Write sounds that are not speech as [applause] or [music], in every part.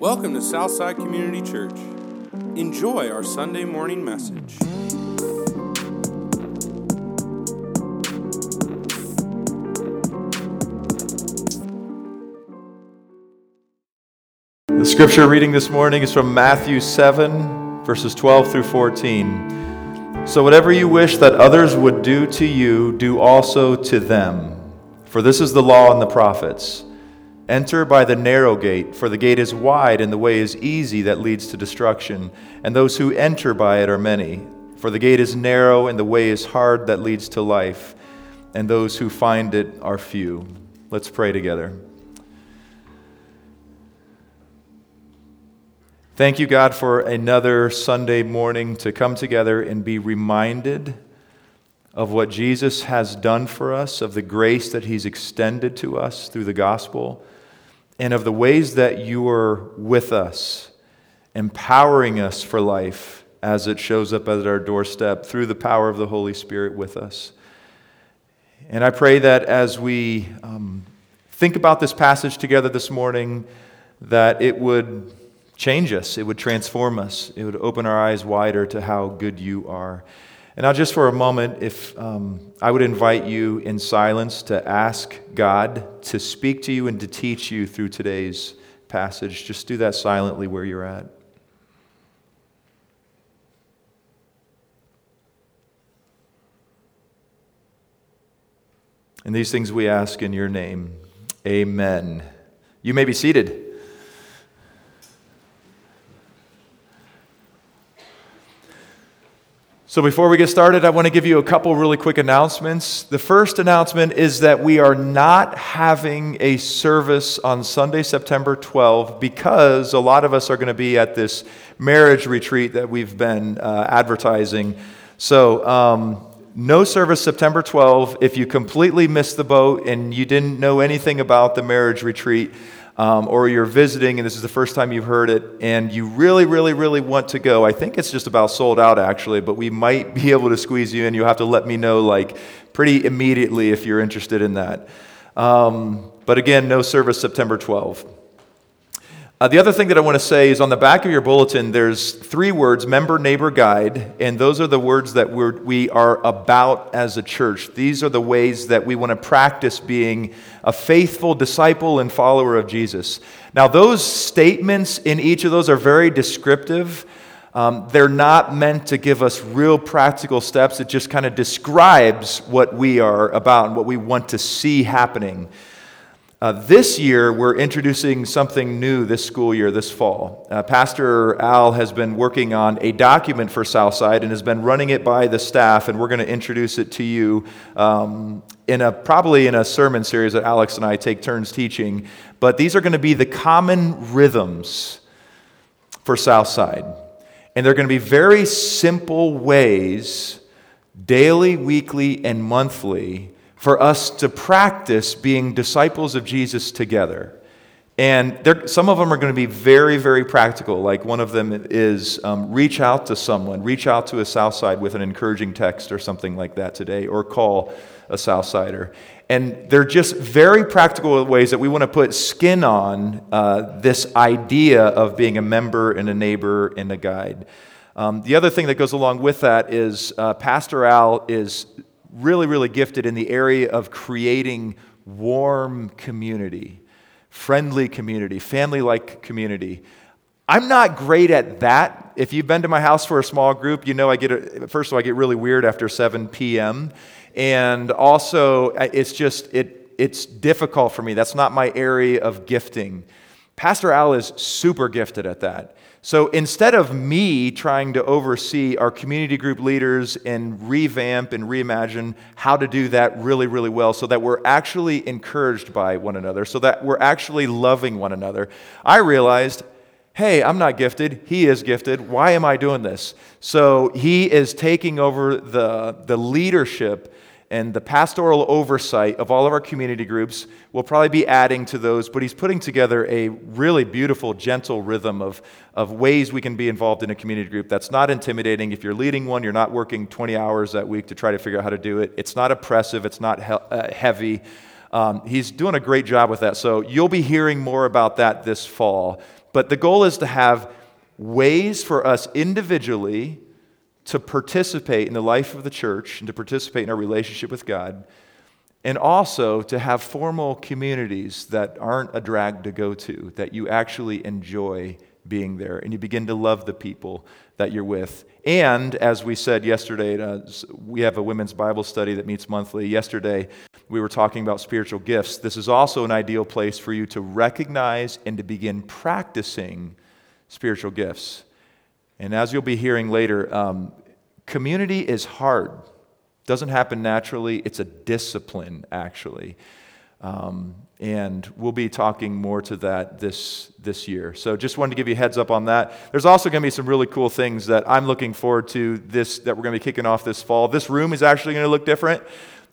Welcome to Southside Community Church. Enjoy our Sunday morning message. The scripture reading this morning is from Matthew 7, verses 12 through 14. So, whatever you wish that others would do to you, do also to them. For this is the law and the prophets. Enter by the narrow gate, for the gate is wide and the way is easy that leads to destruction, and those who enter by it are many. For the gate is narrow and the way is hard that leads to life, and those who find it are few. Let's pray together. Thank you, God, for another Sunday morning to come together and be reminded of what Jesus has done for us, of the grace that He's extended to us through the gospel and of the ways that you are with us, empowering us for life as it shows up at our doorstep through the power of the Holy Spirit with us. And I pray that as we um, think about this passage together this morning, that it would change us, it would transform us, it would open our eyes wider to how good you are. And now, just for a moment, if um, I would invite you in silence to ask God to speak to you and to teach you through today's passage, just do that silently where you're at. And these things we ask in your name. Amen. You may be seated. So, before we get started, I want to give you a couple really quick announcements. The first announcement is that we are not having a service on Sunday, September 12, because a lot of us are going to be at this marriage retreat that we've been uh, advertising. So, um, no service September 12. If you completely missed the boat and you didn't know anything about the marriage retreat, um, or you're visiting and this is the first time you've heard it, and you really, really, really want to go, I think it's just about sold out actually, but we might be able to squeeze you in. You'll have to let me know like pretty immediately if you're interested in that. Um, but again, no service September 12. Uh, the other thing that I want to say is on the back of your bulletin, there's three words member, neighbor, guide, and those are the words that we're, we are about as a church. These are the ways that we want to practice being a faithful disciple and follower of Jesus. Now, those statements in each of those are very descriptive. Um, they're not meant to give us real practical steps, it just kind of describes what we are about and what we want to see happening. Uh, this year, we're introducing something new this school year, this fall. Uh, Pastor Al has been working on a document for Southside and has been running it by the staff, and we're going to introduce it to you um, in a probably in a sermon series that Alex and I take turns teaching. But these are going to be the common rhythms for Southside, and they're going to be very simple ways, daily, weekly, and monthly for us to practice being disciples of Jesus together. And there, some of them are going to be very, very practical. Like one of them is um, reach out to someone, reach out to a Southside with an encouraging text or something like that today, or call a Southsider. And they're just very practical ways that we want to put skin on uh, this idea of being a member and a neighbor and a guide. Um, the other thing that goes along with that is uh, Pastor Al is really, really gifted in the area of creating warm community, friendly community, family like community. I'm not great at that. If you've been to my house for a small group, you know I get, a, first of all, I get really weird after 7 p.m. And also, it's just, it, it's difficult for me. That's not my area of gifting. Pastor Al is super gifted at that. So instead of me trying to oversee our community group leaders and revamp and reimagine how to do that really, really well so that we're actually encouraged by one another, so that we're actually loving one another, I realized hey, I'm not gifted. He is gifted. Why am I doing this? So he is taking over the, the leadership and the pastoral oversight of all of our community groups. We'll probably be adding to those, but he's putting together a really beautiful, gentle rhythm of, of ways we can be involved in a community group that's not intimidating. If you're leading one, you're not working 20 hours that week to try to figure out how to do it. It's not oppressive, it's not he- uh, heavy. Um, he's doing a great job with that. So you'll be hearing more about that this fall. But the goal is to have ways for us individually to participate in the life of the church and to participate in our relationship with God, and also to have formal communities that aren't a drag to go to, that you actually enjoy being there and you begin to love the people that you're with. And as we said yesterday, uh, we have a women's Bible study that meets monthly. Yesterday, we were talking about spiritual gifts. This is also an ideal place for you to recognize and to begin practicing spiritual gifts. And as you'll be hearing later, um, community is hard. Doesn't happen naturally. It's a discipline, actually. Um, and we'll be talking more to that this, this year. So just wanted to give you heads up on that. There's also going to be some really cool things that I'm looking forward to this that we're going to be kicking off this fall. This room is actually going to look different.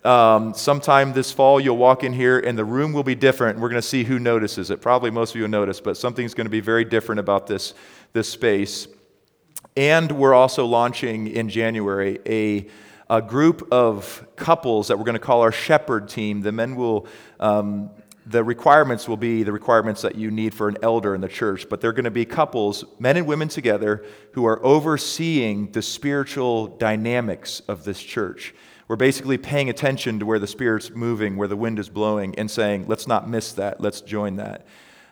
Um, sometime this fall, you'll walk in here and the room will be different. We're going to see who notices it. Probably most of you will notice, but something's going to be very different about this, this space. And we're also launching in January a a group of couples that we're going to call our shepherd team. The men will um, the requirements will be the requirements that you need for an elder in the church, but they're going to be couples, men and women together, who are overseeing the spiritual dynamics of this church. We're basically paying attention to where the Spirit's moving, where the wind is blowing, and saying, let's not miss that, let's join that.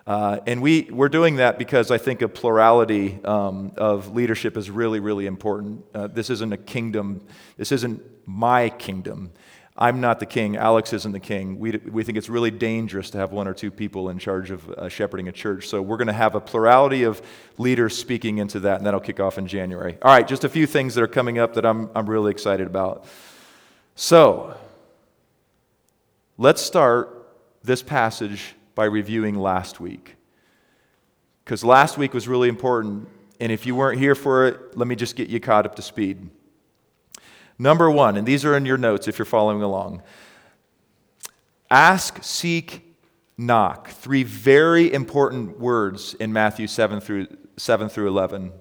Uh, and we, we're doing that because I think a plurality um, of leadership is really, really important. Uh, this isn't a kingdom, this isn't my kingdom. I'm not the king, Alex isn't the king. We, we think it's really dangerous to have one or two people in charge of uh, shepherding a church. So we're going to have a plurality of leaders speaking into that, and that'll kick off in January. All right, just a few things that are coming up that I'm, I'm really excited about. So let's start this passage by reviewing last week. Because last week was really important, and if you weren't here for it, let me just get you caught up to speed. Number one, and these are in your notes if you're following along ask, seek, knock. Three very important words in Matthew 7 through, 7 through 11.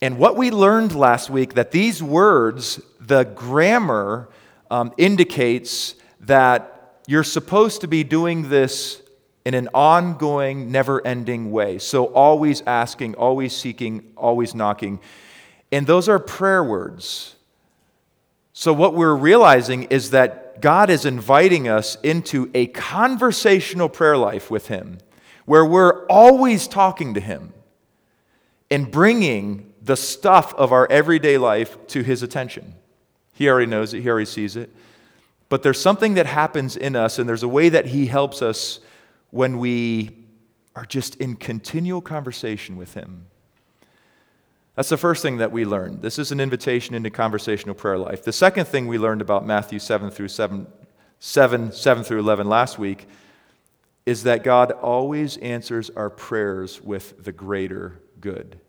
And what we learned last week that these words, the grammar um, indicates that you're supposed to be doing this in an ongoing, never ending way. So, always asking, always seeking, always knocking. And those are prayer words. So, what we're realizing is that God is inviting us into a conversational prayer life with Him where we're always talking to Him and bringing the stuff of our everyday life to His attention. He already knows it, He already sees it. But there's something that happens in us, and there's a way that He helps us when we are just in continual conversation with Him. That's the first thing that we learned. This is an invitation into conversational prayer life. The second thing we learned about Matthew 7 through 7, 7, 7 through 11 last week is that God always answers our prayers with the greater good.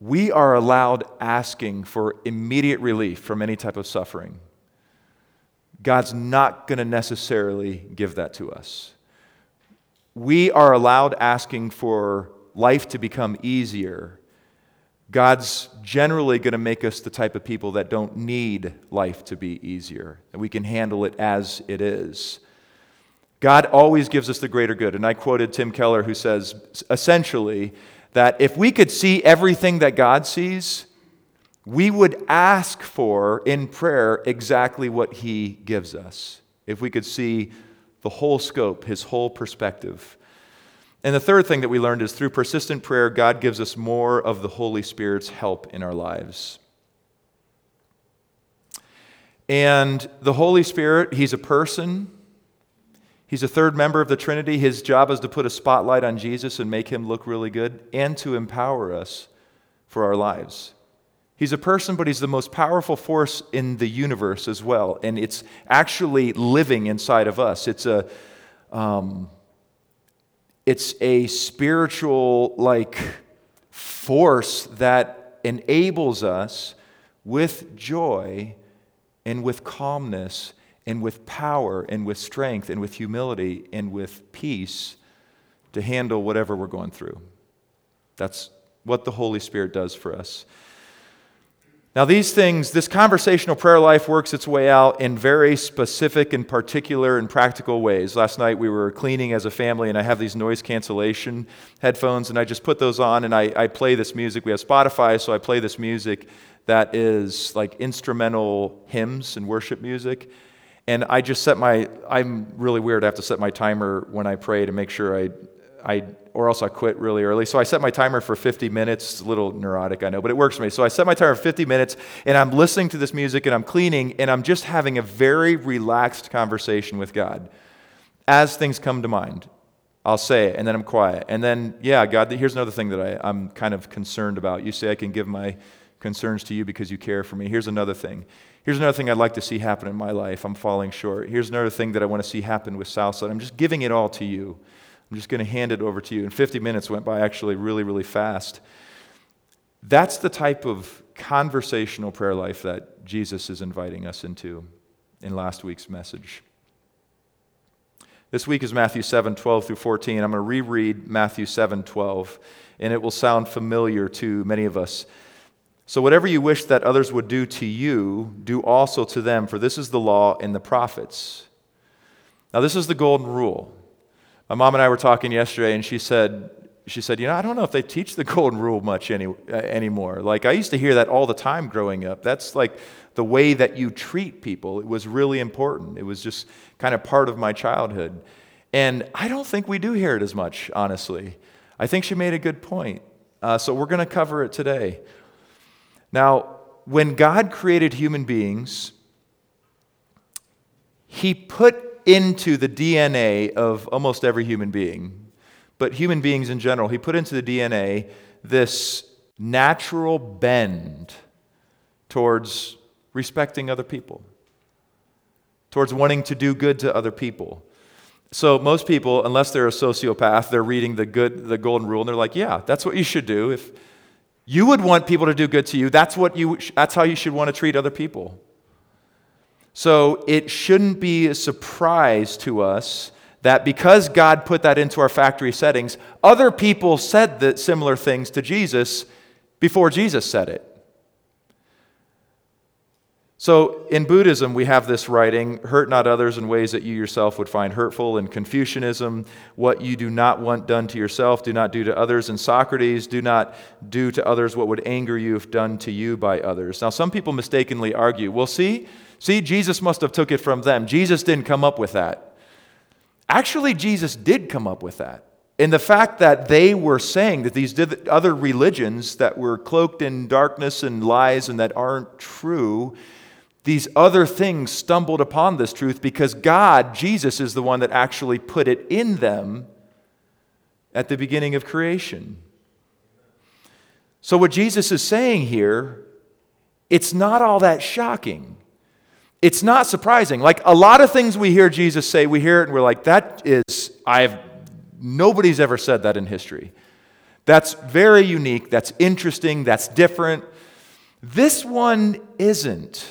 We are allowed asking for immediate relief from any type of suffering. God's not going to necessarily give that to us. We are allowed asking for life to become easier God's generally going to make us the type of people that don't need life to be easier, and we can handle it as it is. God always gives us the greater good. And I quoted Tim Keller, who says essentially that if we could see everything that God sees, we would ask for in prayer exactly what He gives us. If we could see the whole scope, His whole perspective. And the third thing that we learned is through persistent prayer, God gives us more of the Holy Spirit's help in our lives. And the Holy Spirit, He's a person. He's a third member of the Trinity. His job is to put a spotlight on Jesus and make him look really good and to empower us for our lives. He's a person, but he's the most powerful force in the universe as well. And it's actually living inside of us. It's a. Um, it's a spiritual, like, force that enables us with joy and with calmness and with power and with strength and with humility and with peace to handle whatever we're going through. That's what the Holy Spirit does for us. Now, these things, this conversational prayer life works its way out in very specific and particular and practical ways. Last night we were cleaning as a family, and I have these noise cancellation headphones, and I just put those on and I, I play this music. We have Spotify, so I play this music that is like instrumental hymns and worship music. And I just set my, I'm really weird. I have to set my timer when I pray to make sure I, I or else I quit really early. So I set my timer for 50 minutes. It's a little neurotic, I know, but it works for me. So I set my timer for 50 minutes, and I'm listening to this music, and I'm cleaning, and I'm just having a very relaxed conversation with God. As things come to mind, I'll say it, and then I'm quiet. And then, yeah, God, here's another thing that I, I'm kind of concerned about. You say I can give my concerns to you because you care for me. Here's another thing. Here's another thing I'd like to see happen in my life. I'm falling short. Here's another thing that I want to see happen with Southside. I'm just giving it all to you. I'm just going to hand it over to you. And 50 minutes went by actually really, really fast. That's the type of conversational prayer life that Jesus is inviting us into in last week's message. This week is Matthew 7 12 through 14. I'm going to reread Matthew 7 12, and it will sound familiar to many of us. So, whatever you wish that others would do to you, do also to them, for this is the law and the prophets. Now, this is the golden rule. My mom and I were talking yesterday, and she said, she said, you know, I don't know if they teach the golden rule much any, uh, anymore. Like, I used to hear that all the time growing up. That's like the way that you treat people. It was really important. It was just kind of part of my childhood. And I don't think we do hear it as much, honestly. I think she made a good point. Uh, so we're going to cover it today. Now, when God created human beings, He put into the DNA of almost every human being, but human beings in general, he put into the DNA this natural bend towards respecting other people, towards wanting to do good to other people. So most people, unless they're a sociopath, they're reading the good, the golden rule, and they're like, "Yeah, that's what you should do. If you would want people to do good to you, that's what you, that's how you should want to treat other people." So it shouldn't be a surprise to us that because God put that into our factory settings, other people said that similar things to Jesus before Jesus said it. So in Buddhism, we have this writing hurt not others in ways that you yourself would find hurtful. In Confucianism, what you do not want done to yourself, do not do to others. In Socrates, do not do to others what would anger you if done to you by others. Now, some people mistakenly argue, well, see, See, Jesus must have took it from them. Jesus didn't come up with that. Actually, Jesus did come up with that. And the fact that they were saying that these other religions that were cloaked in darkness and lies and that aren't true, these other things stumbled upon this truth because God, Jesus, is the one that actually put it in them at the beginning of creation. So, what Jesus is saying here, it's not all that shocking it's not surprising. Like a lot of things we hear Jesus say, we hear it and we're like, that is, I've, nobody's ever said that in history. That's very unique, that's interesting, that's different. This one isn't.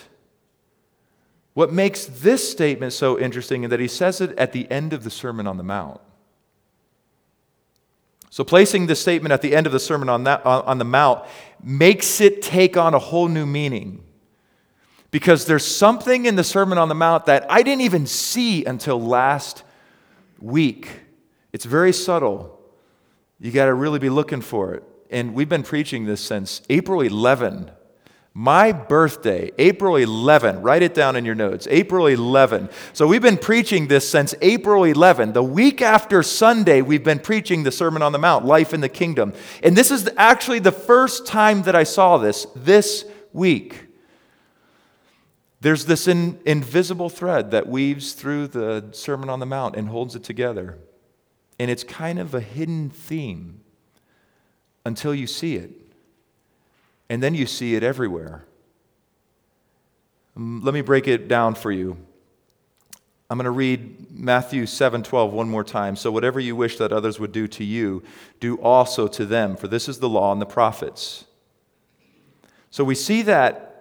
What makes this statement so interesting is that he says it at the end of the Sermon on the Mount. So, placing this statement at the end of the Sermon on, that, on the Mount makes it take on a whole new meaning because there's something in the Sermon on the Mount that I didn't even see until last week. It's very subtle. You got to really be looking for it. And we've been preaching this since April 11. My birthday, April 11. Write it down in your notes. April 11. So we've been preaching this since April 11. The week after Sunday, we've been preaching the Sermon on the Mount, Life in the Kingdom. And this is actually the first time that I saw this this week. There's this in, invisible thread that weaves through the Sermon on the Mount and holds it together. And it's kind of a hidden theme until you see it. And then you see it everywhere. Um, let me break it down for you. I'm going to read Matthew 7:12 one more time. So whatever you wish that others would do to you, do also to them, for this is the law and the prophets. So we see that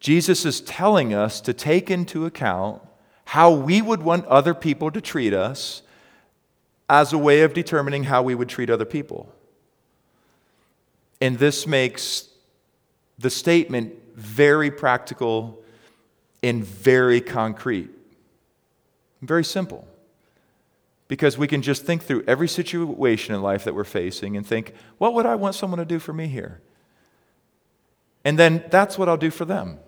Jesus is telling us to take into account how we would want other people to treat us as a way of determining how we would treat other people. And this makes the statement very practical and very concrete. Very simple. Because we can just think through every situation in life that we're facing and think, what would I want someone to do for me here? And then that's what I'll do for them.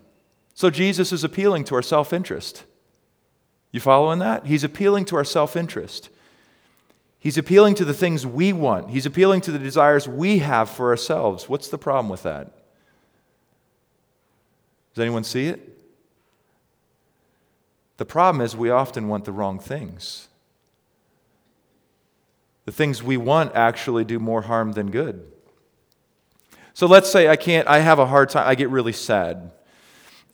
So Jesus is appealing to our self interest. You following that? He's appealing to our self interest. He's appealing to the things we want. He's appealing to the desires we have for ourselves. What's the problem with that? Does anyone see it? The problem is we often want the wrong things. The things we want actually do more harm than good. So let's say I can't, I have a hard time, I get really sad.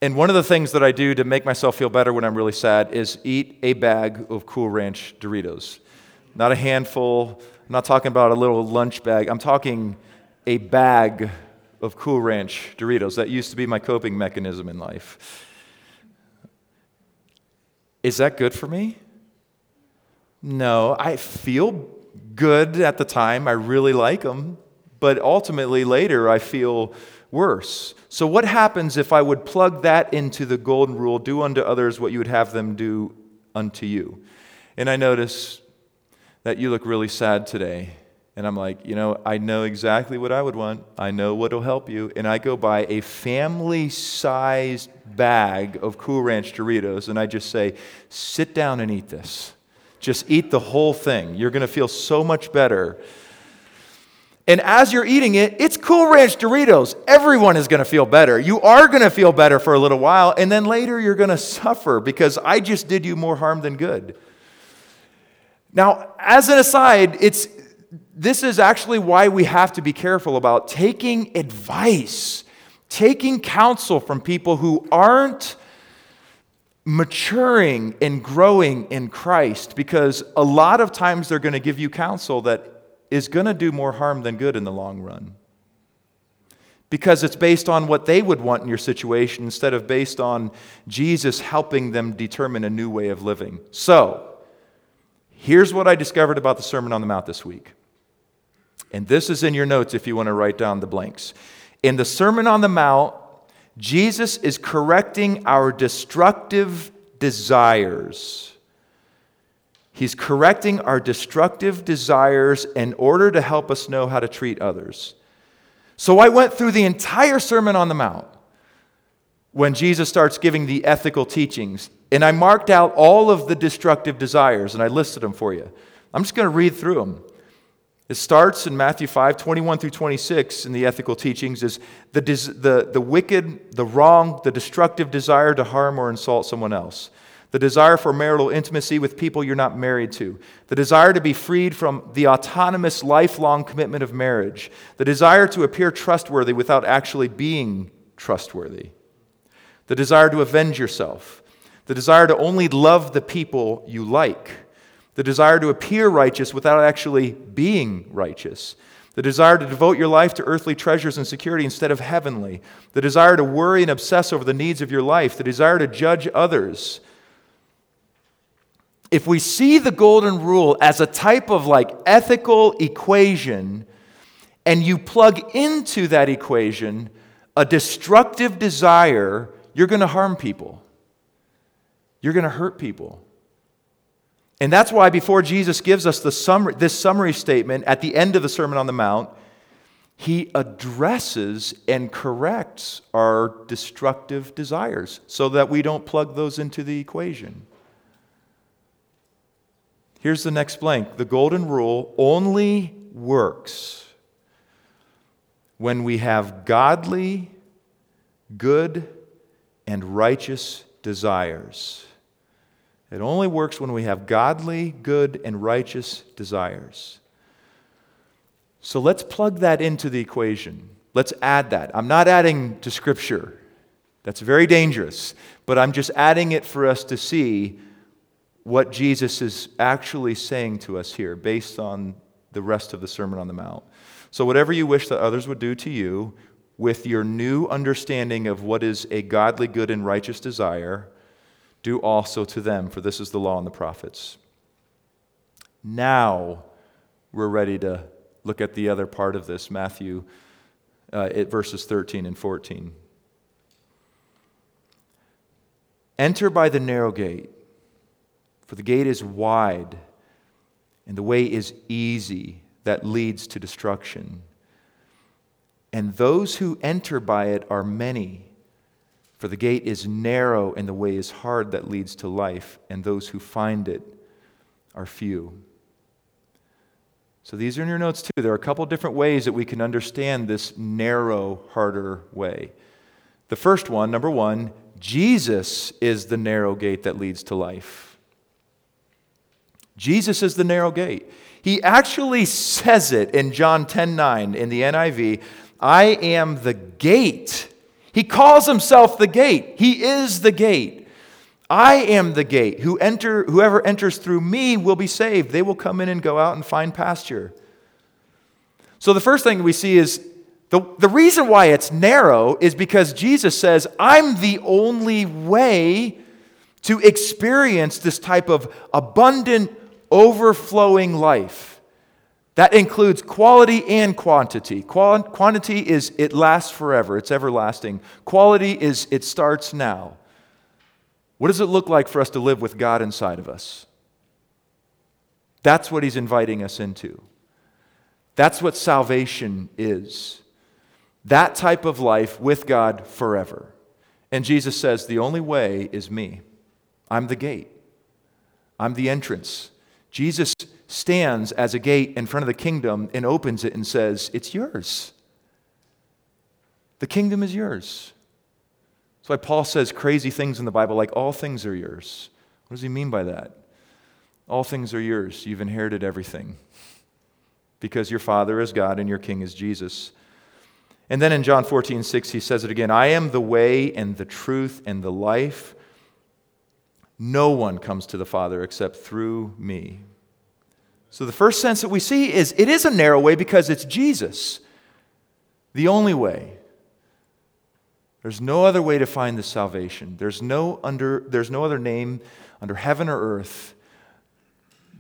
And one of the things that I do to make myself feel better when I'm really sad is eat a bag of Cool Ranch Doritos. Not a handful, I'm not talking about a little lunch bag, I'm talking a bag of Cool Ranch Doritos. That used to be my coping mechanism in life. Is that good for me? No, I feel good at the time. I really like them. But ultimately, later, I feel worse. So, what happens if I would plug that into the golden rule do unto others what you would have them do unto you? And I notice that you look really sad today. And I'm like, you know, I know exactly what I would want. I know what will help you. And I go buy a family sized bag of Cool Ranch Doritos and I just say, sit down and eat this. Just eat the whole thing. You're going to feel so much better and as you're eating it, it's Cool Ranch Doritos. Everyone is going to feel better. You are going to feel better for a little while, and then later you're going to suffer because I just did you more harm than good. Now, as an aside, it's this is actually why we have to be careful about taking advice, taking counsel from people who aren't maturing and growing in Christ because a lot of times they're going to give you counsel that is going to do more harm than good in the long run. Because it's based on what they would want in your situation instead of based on Jesus helping them determine a new way of living. So, here's what I discovered about the Sermon on the Mount this week. And this is in your notes if you want to write down the blanks. In the Sermon on the Mount, Jesus is correcting our destructive desires. He's correcting our destructive desires in order to help us know how to treat others. So I went through the entire Sermon on the Mount when Jesus starts giving the ethical teachings, and I marked out all of the destructive desires and I listed them for you. I'm just going to read through them. It starts in Matthew 5, 21 through 26 in the ethical teachings is the, the, the wicked, the wrong, the destructive desire to harm or insult someone else the desire for marital intimacy with people you're not married to, the desire to be freed from the autonomous lifelong commitment of marriage, the desire to appear trustworthy without actually being trustworthy, the desire to avenge yourself, the desire to only love the people you like, the desire to appear righteous without actually being righteous. The desire to devote your life to earthly treasures and security instead of heavenly. The desire to worry and obsess over the needs of your life. The desire to judge others if we see the golden rule as a type of like ethical equation, and you plug into that equation a destructive desire, you're going to harm people. You're going to hurt people. And that's why before Jesus gives us the summary, this summary statement at the end of the Sermon on the Mount, he addresses and corrects our destructive desires so that we don't plug those into the equation. Here's the next blank the golden rule only works when we have godly, good, and righteous desires. It only works when we have godly, good, and righteous desires. So let's plug that into the equation. Let's add that. I'm not adding to Scripture, that's very dangerous, but I'm just adding it for us to see what Jesus is actually saying to us here based on the rest of the Sermon on the Mount. So, whatever you wish that others would do to you, with your new understanding of what is a godly, good, and righteous desire, do also to them, for this is the law and the prophets. Now we're ready to look at the other part of this, Matthew uh, at verses 13 and 14. Enter by the narrow gate, for the gate is wide and the way is easy that leads to destruction. And those who enter by it are many. For the gate is narrow and the way is hard that leads to life, and those who find it are few. So these are in your notes too. There are a couple different ways that we can understand this narrow, harder way. The first one, number one, Jesus is the narrow gate that leads to life. Jesus is the narrow gate. He actually says it in John 10 9 in the NIV I am the gate. He calls himself the gate. He is the gate. I am the gate. Who enter, whoever enters through me will be saved. They will come in and go out and find pasture. So the first thing we see is the, the reason why it's narrow is because Jesus says, I'm the only way to experience this type of abundant, overflowing life. That includes quality and quantity. Quantity is it lasts forever, it's everlasting. Quality is it starts now. What does it look like for us to live with God inside of us? That's what he's inviting us into. That's what salvation is. That type of life with God forever. And Jesus says, The only way is me. I'm the gate, I'm the entrance. Jesus stands as a gate in front of the kingdom and opens it and says, It's yours. The kingdom is yours. That's why Paul says crazy things in the Bible, like all things are yours. What does he mean by that? All things are yours. You've inherited everything because your Father is God and your King is Jesus. And then in John 14, 6, he says it again I am the way and the truth and the life. No one comes to the Father except through me. So the first sense that we see is it is a narrow way because it's Jesus, the only way. There's no other way to find this salvation. There's no, under, there's no other name under heaven or earth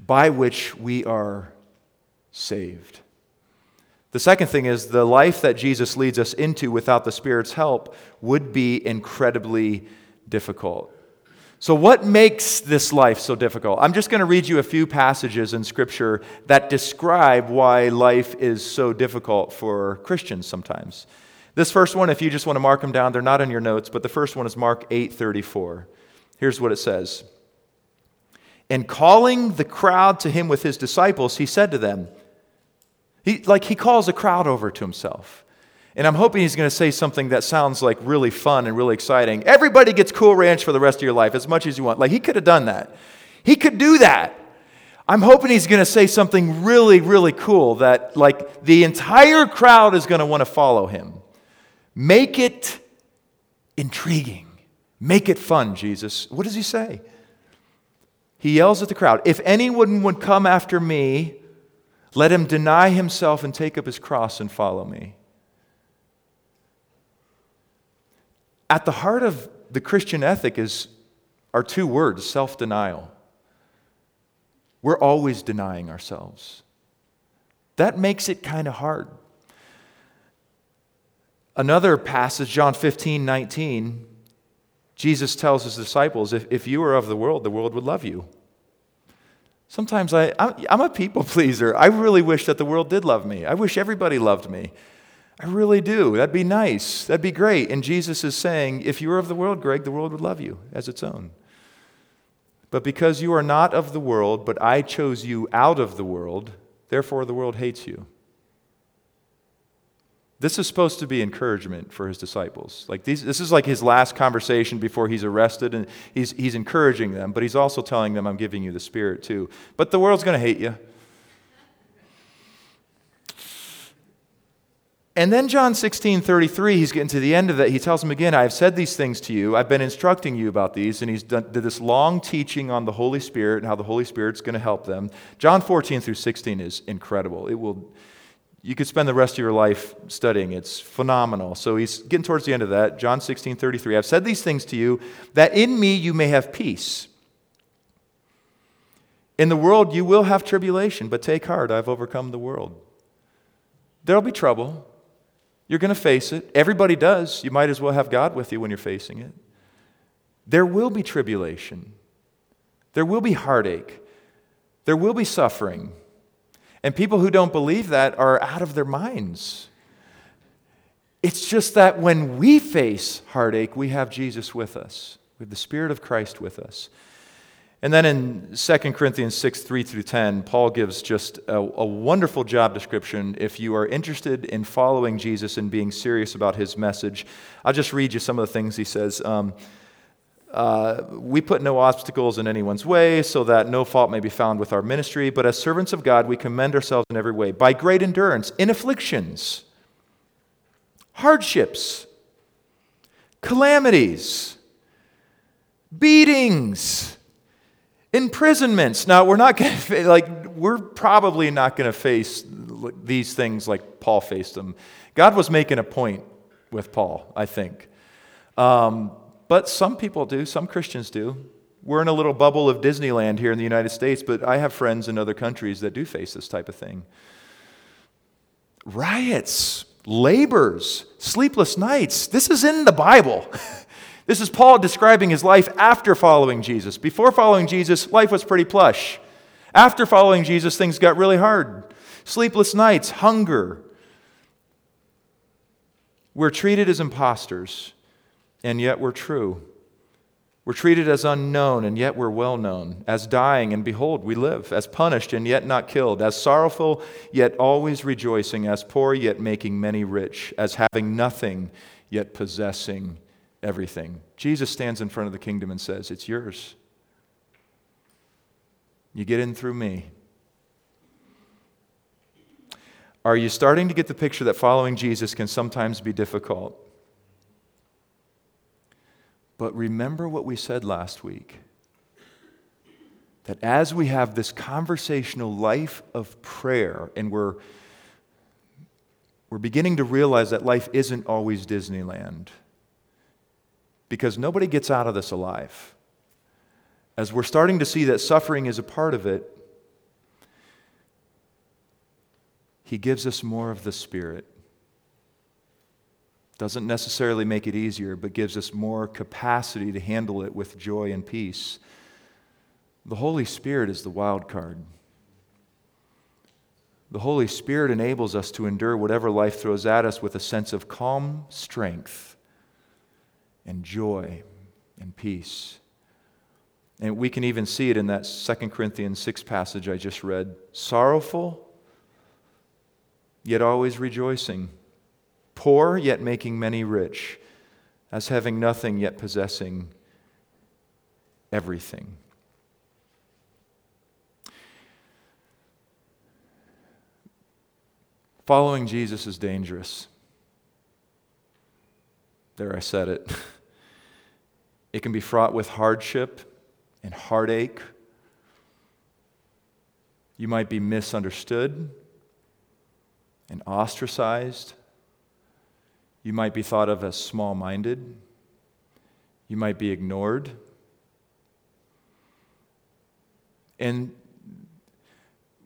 by which we are saved. The second thing is the life that Jesus leads us into without the Spirit's help would be incredibly difficult. So, what makes this life so difficult? I'm just going to read you a few passages in Scripture that describe why life is so difficult for Christians sometimes. This first one, if you just want to mark them down, they're not in your notes, but the first one is Mark 8:34. Here's what it says. And calling the crowd to him with his disciples, he said to them, he, like he calls a crowd over to himself. And I'm hoping he's going to say something that sounds like really fun and really exciting. Everybody gets Cool Ranch for the rest of your life as much as you want. Like he could have done that. He could do that. I'm hoping he's going to say something really, really cool that, like, the entire crowd is going to want to follow him. Make it intriguing. Make it fun, Jesus. What does he say? He yells at the crowd If anyone would come after me, let him deny himself and take up his cross and follow me. At the heart of the Christian ethic is our two words self denial. We're always denying ourselves. That makes it kind of hard. Another passage, John 15, 19, Jesus tells his disciples, if, if you were of the world, the world would love you. Sometimes I, I'm a people [laughs] pleaser. I really wish that the world did love me. I wish everybody loved me. I really do. That'd be nice. That'd be great. And Jesus is saying, if you were of the world, Greg, the world would love you as its own. But because you are not of the world, but I chose you out of the world, therefore the world hates you. This is supposed to be encouragement for his disciples. Like these, this is like his last conversation before he's arrested, and he's, he's encouraging them, but he's also telling them, I'm giving you the Spirit too. But the world's going to hate you. And then John 16, 33, he's getting to the end of that. He tells them again, I have said these things to you. I've been instructing you about these. And he's done, did this long teaching on the Holy Spirit and how the Holy Spirit's going to help them. John 14 through 16 is incredible. It will you could spend the rest of your life studying. It's phenomenal. So he's getting towards the end of that. John 16, 33. I've said these things to you that in me you may have peace. In the world you will have tribulation, but take heart, I've overcome the world. There'll be trouble. You're going to face it. Everybody does. You might as well have God with you when you're facing it. There will be tribulation. There will be heartache. There will be suffering. And people who don't believe that are out of their minds. It's just that when we face heartache, we have Jesus with us. We have the Spirit of Christ with us. And then in 2 Corinthians 6, 3 through 10, Paul gives just a, a, wonderful job description if you are interested in following Jesus and being serious about his message. I'll just read you some of the things he says. Um, uh, we put no obstacles in anyone's way so that no fault may be found with our ministry, but as servants of God, we commend ourselves in every way by great endurance in afflictions, hardships, calamities, beatings imprisonments. Now, we're not going to, like, we're probably not going to face these things like Paul faced them. God was making a point with Paul, I think. Um, but some people do, some Christians do. We're in a little bubble of Disneyland here in the United States, but I have friends in other countries that do face this type of thing. Riots, labors, sleepless nights. This is in the Bible. [laughs] This is Paul describing his life after following Jesus. Before following Jesus, life was pretty plush. After following Jesus, things got really hard. Sleepless nights, hunger. We're treated as impostors, and yet we're true. We're treated as unknown, and yet we're well known. As dying, and behold, we live. As punished, and yet not killed. As sorrowful, yet always rejoicing. As poor, yet making many rich. As having nothing, yet possessing everything. Jesus stands in front of the kingdom and says, It's yours. You get in through me. Are you starting to get the picture that following Jesus can sometimes be difficult? But remember what we said last week that as we have this conversational life of prayer and we're, we're beginning to realize that life isn't always Disneyland because nobody gets out of this alive. As we're starting to see that suffering is a part of it, He gives us more of the Spirit. Doesn't necessarily make it easier, but gives us more capacity to handle it with joy and peace. The Holy Spirit is the wild card. The Holy Spirit enables us to endure whatever life throws at us with a sense of calm strength and joy and peace. And we can even see it in that 2 Corinthians 6 passage I just read. Sorrowful, yet always rejoicing. Poor, yet making many rich. As having nothing, yet possessing everything. Following Jesus is dangerous. There, I said it. [laughs] It can be fraught with hardship and heartache. You might be misunderstood and ostracized. You might be thought of as small minded. You might be ignored. And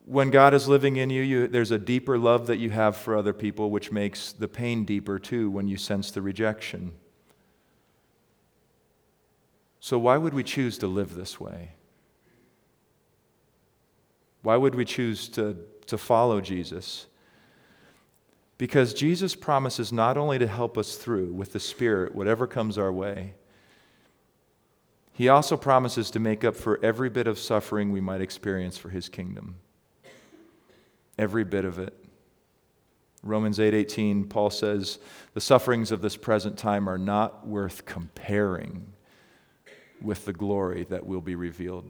when God is living in you, you, there's a deeper love that you have for other people, which makes the pain deeper too when you sense the rejection. So, why would we choose to live this way? Why would we choose to, to follow Jesus? Because Jesus promises not only to help us through with the Spirit, whatever comes our way, He also promises to make up for every bit of suffering we might experience for His kingdom. Every bit of it. Romans 8:18 Paul says the sufferings of this present time are not worth comparing with the glory that will be revealed.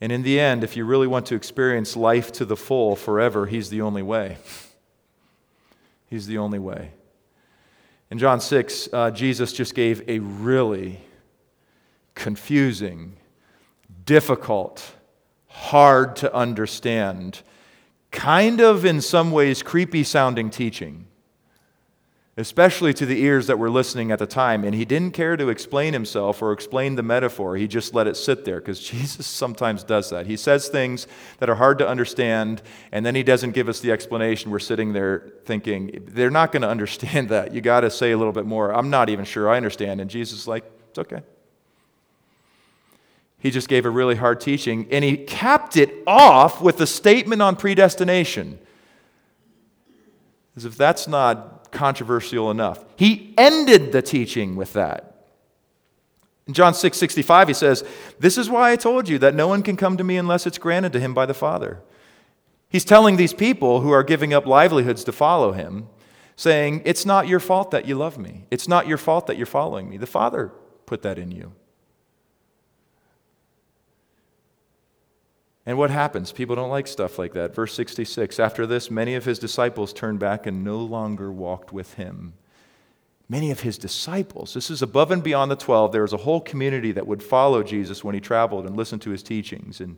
And in the end, if you really want to experience life to the full forever, He's the only way. [laughs] He's the only way. In John 6, uh, Jesus just gave a really confusing, difficult, hard to understand, kind of in some ways creepy sounding teaching especially to the ears that were listening at the time. And he didn't care to explain himself or explain the metaphor. He just let it sit there because [laughs] Jesus sometimes does that. He says things that are hard to understand, and then he doesn't give us the explanation. We're sitting there thinking, they're not going to understand [laughs] that. You got to say a little bit more. I'm not even sure I understand. And Jesus is like, it's okay. He just gave a really hard teaching, and he capped it off with a statement on predestination. As if that's not controversial enough. He ended the teaching with that. In John 6 65, he says, This is why I told you that no one can come to me unless it's granted to him by the Father. He's telling these people who are giving up livelihoods to follow him, saying, It's not your fault that you love me. It's not your fault that you're following me. The Father put that in you. And what happens? People don't like stuff like that. Verse 66 After this, many of his disciples turned back and no longer walked with him. Many of his disciples. This is above and beyond the 12. There was a whole community that would follow Jesus when he traveled and listen to his teachings. And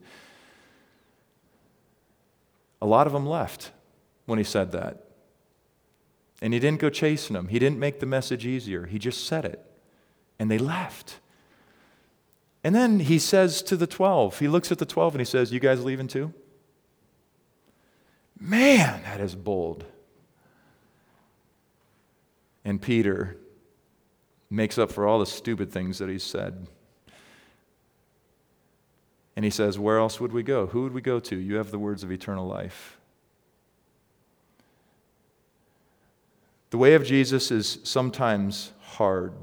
a lot of them left when he said that. And he didn't go chasing them, he didn't make the message easier. He just said it. And they left. And then he says to the 12, he looks at the 12 and he says, You guys leaving too? Man, that is bold. And Peter makes up for all the stupid things that he said. And he says, Where else would we go? Who would we go to? You have the words of eternal life. The way of Jesus is sometimes hard.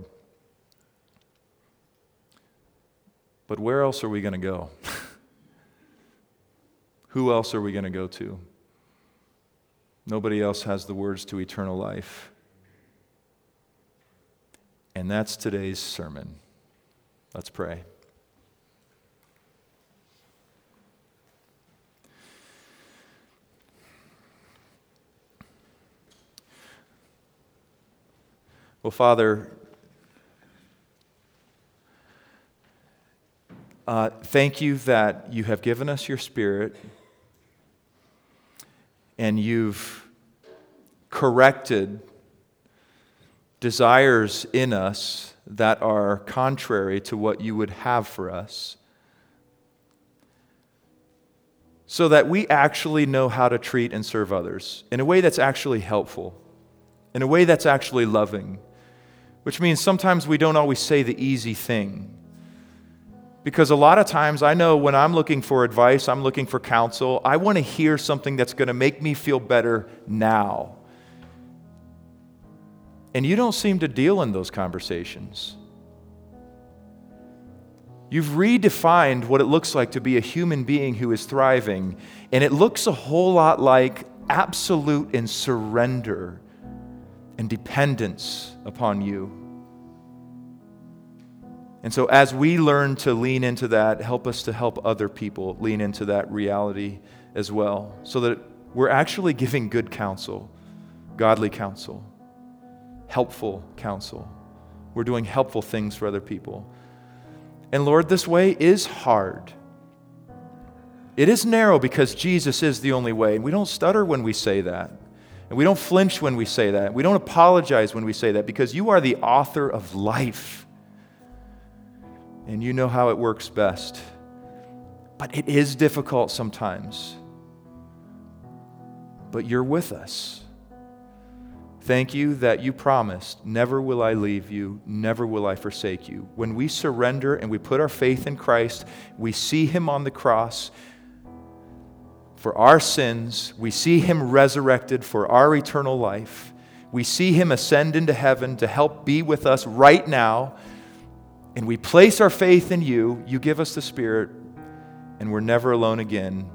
But where else are we going to go? Who else are we going to go to? Nobody else has the words to eternal life. And that's today's sermon. Let's pray. Well, Father, Uh, thank you that you have given us your spirit and you've corrected desires in us that are contrary to what you would have for us. So that we actually know how to treat and serve others in a way that's actually helpful, in a way that's actually loving, which means sometimes we don't always say the easy thing. Because a lot of times I know when I'm looking for advice, I'm looking for counsel, I want to hear something that's going to make me feel better now. And you don't seem to deal in those conversations. You've redefined what it looks like to be a human being who is thriving, and it looks a whole lot like absolute and surrender and dependence upon you. And so, as we learn to lean into that, help us to help other people lean into that reality as well, so that we're actually giving good counsel, godly counsel, helpful counsel. We're doing helpful things for other people. And Lord, this way is hard. It is narrow because Jesus is the only way. And we don't stutter when we say that. And we don't flinch when we say that. We don't apologize when we say that because you are the author of life and you know how it works best. But it is difficult sometimes. But you're with us. Thank you that you promised, Never will I leave you, never will I forsake you. When we surrender and we put our faith in Christ, we see Him on the cross for our sins, we see Him resurrected for our eternal life, we see Him ascend into heaven to help be with us right now and we place our faith in you, you give us the Spirit, and we're never alone again,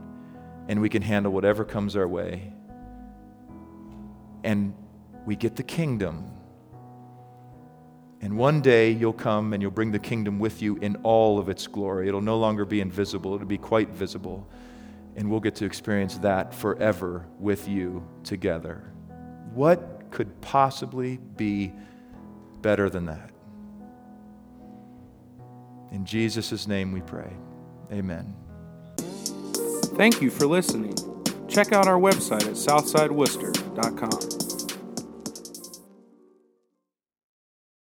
and we can handle whatever comes our way. And we get the kingdom. And one day you'll come and you'll bring the kingdom with you in all of its glory. It'll no longer be invisible, it'll be quite visible. And we'll get to experience that forever with you together. What could possibly be better than that? In Jesus' name we pray. Amen. Thank you for listening. Check out our website at southsideworcester.com.